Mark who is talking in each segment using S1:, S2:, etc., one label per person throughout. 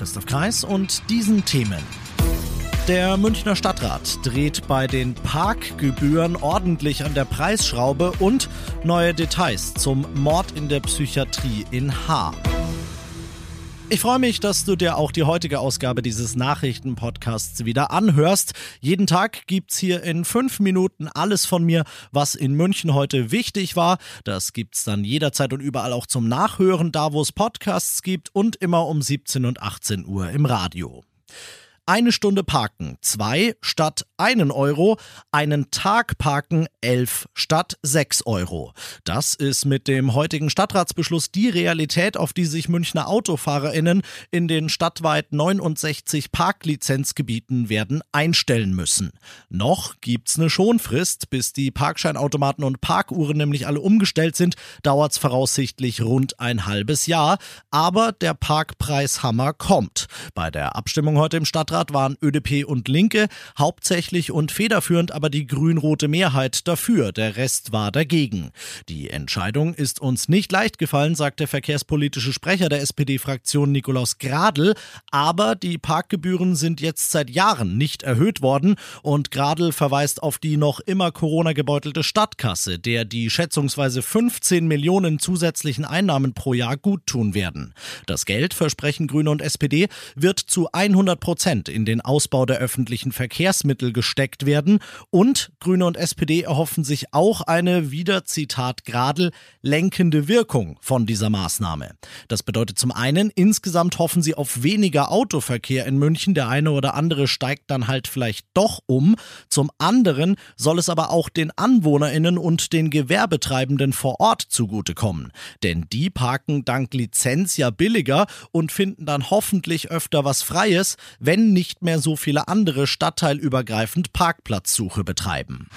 S1: Christoph Kreis und diesen Themen. Der Münchner Stadtrat dreht bei den Parkgebühren ordentlich an der Preisschraube und neue Details zum Mord in der Psychiatrie in Haar. Ich freue mich, dass du dir auch die heutige Ausgabe dieses Nachrichtenpodcasts wieder anhörst. Jeden Tag gibt's hier in fünf Minuten alles von mir, was in München heute wichtig war. Das gibt's dann jederzeit und überall auch zum Nachhören, da wo es Podcasts gibt und immer um 17 und 18 Uhr im Radio eine Stunde parken, zwei statt einen Euro, einen Tag parken, elf statt sechs Euro. Das ist mit dem heutigen Stadtratsbeschluss die Realität, auf die sich Münchner AutofahrerInnen in den stadtweit 69 Parklizenzgebieten werden einstellen müssen. Noch gibt's eine Schonfrist, bis die Parkscheinautomaten und Parkuhren nämlich alle umgestellt sind, dauert's voraussichtlich rund ein halbes Jahr. Aber der Parkpreishammer kommt. Bei der Abstimmung heute im Stadtrat waren ÖDP und Linke, hauptsächlich und federführend aber die grün-rote Mehrheit dafür, der Rest war dagegen. Die Entscheidung ist uns nicht leicht gefallen, sagt der verkehrspolitische Sprecher der SPD-Fraktion Nikolaus Gradl, aber die Parkgebühren sind jetzt seit Jahren nicht erhöht worden und Gradl verweist auf die noch immer Corona-gebeutelte Stadtkasse, der die schätzungsweise 15 Millionen zusätzlichen Einnahmen pro Jahr guttun werden. Das Geld, versprechen Grüne und SPD, wird zu 100 Prozent in den Ausbau der öffentlichen Verkehrsmittel gesteckt werden und Grüne und SPD erhoffen sich auch eine, wieder Zitat Gradl, lenkende Wirkung von dieser Maßnahme. Das bedeutet zum einen, insgesamt hoffen sie auf weniger Autoverkehr in München, der eine oder andere steigt dann halt vielleicht doch um. Zum anderen soll es aber auch den AnwohnerInnen und den Gewerbetreibenden vor Ort zugutekommen. Denn die parken dank Lizenz ja billiger und finden dann hoffentlich öfter was Freies, wenn nicht mehr so viele andere stadtteilübergreifend Parkplatzsuche betreiben.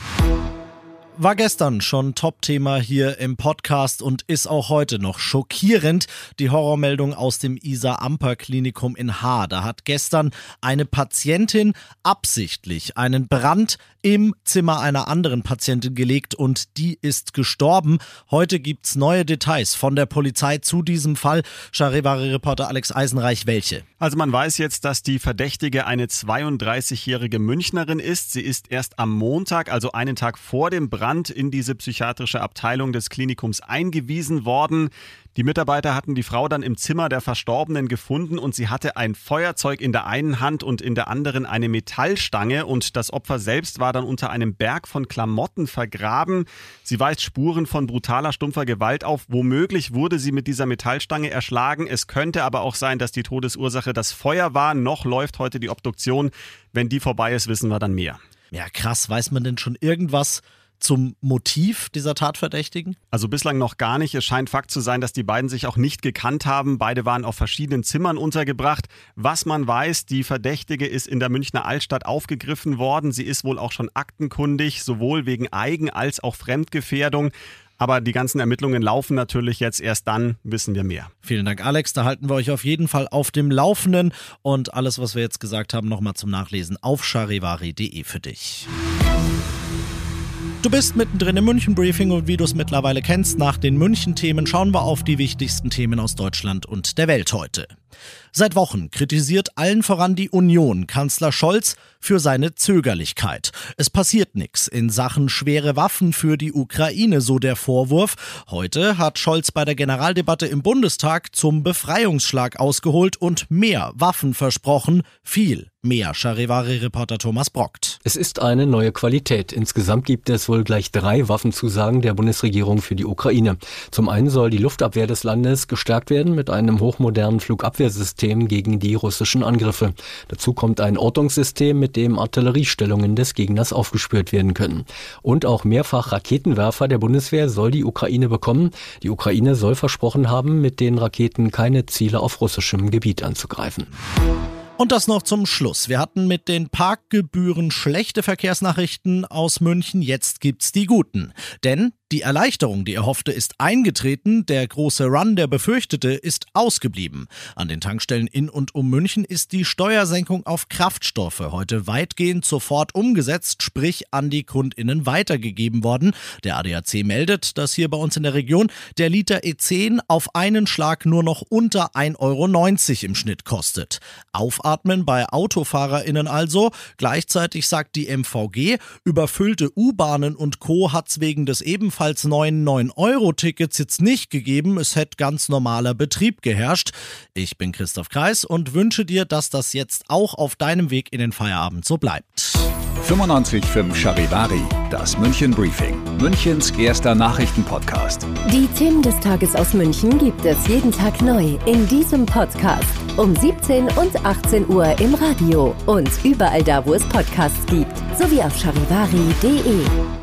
S1: War gestern schon Top-Thema hier im Podcast und ist auch heute noch schockierend. Die Horrormeldung aus dem Isa-Amper-Klinikum in Haar. Da hat gestern eine Patientin absichtlich einen Brand im Zimmer einer anderen Patientin gelegt und die ist gestorben. Heute gibt's neue Details von der Polizei zu diesem Fall. Charivari-Reporter Alex Eisenreich, welche?
S2: Also man weiß jetzt, dass die Verdächtige eine 32-jährige Münchnerin ist. Sie ist erst am Montag, also einen Tag vor dem Brand, Brand in diese psychiatrische Abteilung des Klinikums eingewiesen worden. Die Mitarbeiter hatten die Frau dann im Zimmer der Verstorbenen gefunden und sie hatte ein Feuerzeug in der einen Hand und in der anderen eine Metallstange und das Opfer selbst war dann unter einem Berg von Klamotten vergraben. Sie weist Spuren von brutaler, stumpfer Gewalt auf. Womöglich wurde sie mit dieser Metallstange erschlagen. Es könnte aber auch sein, dass die Todesursache das Feuer war. Noch läuft heute die Obduktion. Wenn die vorbei ist, wissen wir dann mehr.
S1: Ja, krass. Weiß man denn schon irgendwas zum Motiv dieser Tatverdächtigen?
S2: Also bislang noch gar nicht. Es scheint Fakt zu sein, dass die beiden sich auch nicht gekannt haben. Beide waren auf verschiedenen Zimmern untergebracht. Was man weiß, die Verdächtige ist in der Münchner Altstadt aufgegriffen worden. Sie ist wohl auch schon aktenkundig, sowohl wegen Eigen- als auch Fremdgefährdung. Aber die ganzen Ermittlungen laufen natürlich jetzt erst dann, wissen wir mehr.
S1: Vielen Dank, Alex. Da halten wir euch auf jeden Fall auf dem Laufenden und alles, was wir jetzt gesagt haben, nochmal zum Nachlesen auf charivari.de für dich. Du bist mittendrin im München-Briefing und wie du es mittlerweile kennst, nach den München-Themen schauen wir auf die wichtigsten Themen aus Deutschland und der Welt heute. Seit Wochen kritisiert allen voran die Union Kanzler Scholz für seine Zögerlichkeit. Es passiert nichts in Sachen schwere Waffen für die Ukraine, so der Vorwurf. Heute hat Scholz bei der Generaldebatte im Bundestag zum Befreiungsschlag ausgeholt und mehr Waffen versprochen. Viel mehr, Charivari-Reporter Thomas Brockt.
S3: Es ist eine neue Qualität. Insgesamt gibt es wohl gleich drei Waffenzusagen der Bundesregierung für die Ukraine. Zum einen soll die Luftabwehr des Landes gestärkt werden mit einem hochmodernen Flugabwehrsystem gegen die russischen Angriffe. Dazu kommt ein Ortungssystem, mit dem Artilleriestellungen des Gegners aufgespürt werden können. Und auch mehrfach Raketenwerfer der Bundeswehr soll die Ukraine bekommen. Die Ukraine soll versprochen haben, mit den Raketen keine Ziele auf russischem Gebiet anzugreifen.
S1: Und das noch zum Schluss. Wir hatten mit den Parkgebühren schlechte Verkehrsnachrichten aus München, jetzt gibt's die guten. Denn die Erleichterung, die erhoffte, ist eingetreten, der große Run, der befürchtete, ist ausgeblieben. An den Tankstellen in und um München ist die Steuersenkung auf Kraftstoffe heute weitgehend sofort umgesetzt, sprich an die Kundinnen weitergegeben worden. Der ADAC meldet, dass hier bei uns in der Region der Liter E10 auf einen Schlag nur noch unter 1,90 Euro im Schnitt kostet. Aufatmen bei AutofahrerInnen also. Gleichzeitig sagt die MVG, überfüllte U-Bahnen und Co. hat's wegen des ebenfalls ebenfalls neuen 9-Euro-Tickets jetzt nicht gegeben. Es hätte ganz normaler Betrieb geherrscht. Ich bin Christoph Kreis und wünsche dir, dass das jetzt auch auf deinem Weg in den Feierabend so bleibt.
S4: 95.5 Charivari, das München Briefing, Münchens erster Nachrichtenpodcast.
S5: Die Themen des Tages aus München gibt es jeden Tag neu in diesem Podcast. Um 17 und 18 Uhr im Radio und überall da, wo es Podcasts gibt, sowie auf charivari.de.